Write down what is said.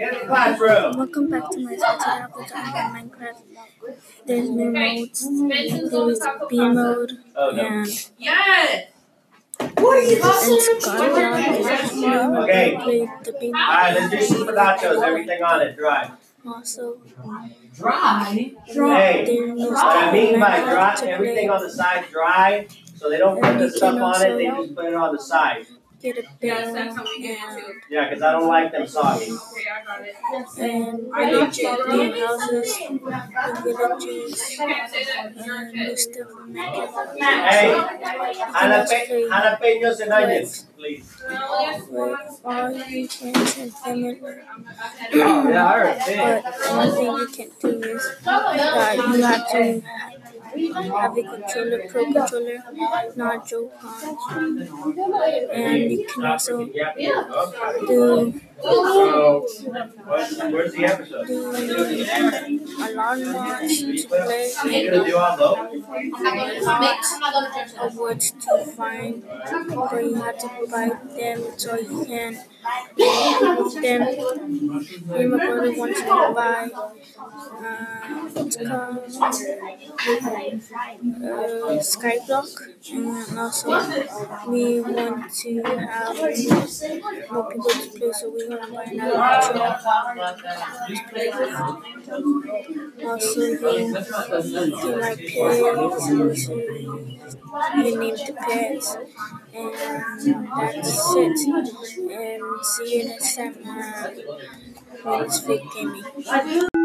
bathroom. Welcome back to my Saturday Apples on Minecraft. There's new modes. There's B mode Oh, no. and Yeah. and Skyblock. Okay. Play the B Alright, mode. let's do super nachos. Everything on it, dry. Also, Dry. Dry. Hey, there's no what I mean by dry, everything on the side dry, so they don't put the stuff on it, they just put it on the side. Get a Yes, that's how we did it and. Yeah, because I don't like them soggy. Okay, I got it. and village new houses, the villages, You can't say that. You're a and new kid. stuff from Hey, jalape- jalapenos and onions, please. With all your friends and family. Yeah, I heard But one thing you can't do is that you have to have a controller, pro controller, not Joy-Cons. And you can also do do alarm mods to play all those? awards to find, but you have to buy them so you can them. Me my brother wants to buy uh, what's it called uh, Skyblock, and also we want to have more people to play, so we're gonna buy another controller to. Also, you can like pets, you should you the pets, and that's it. And see you next time uh, when fake gaming.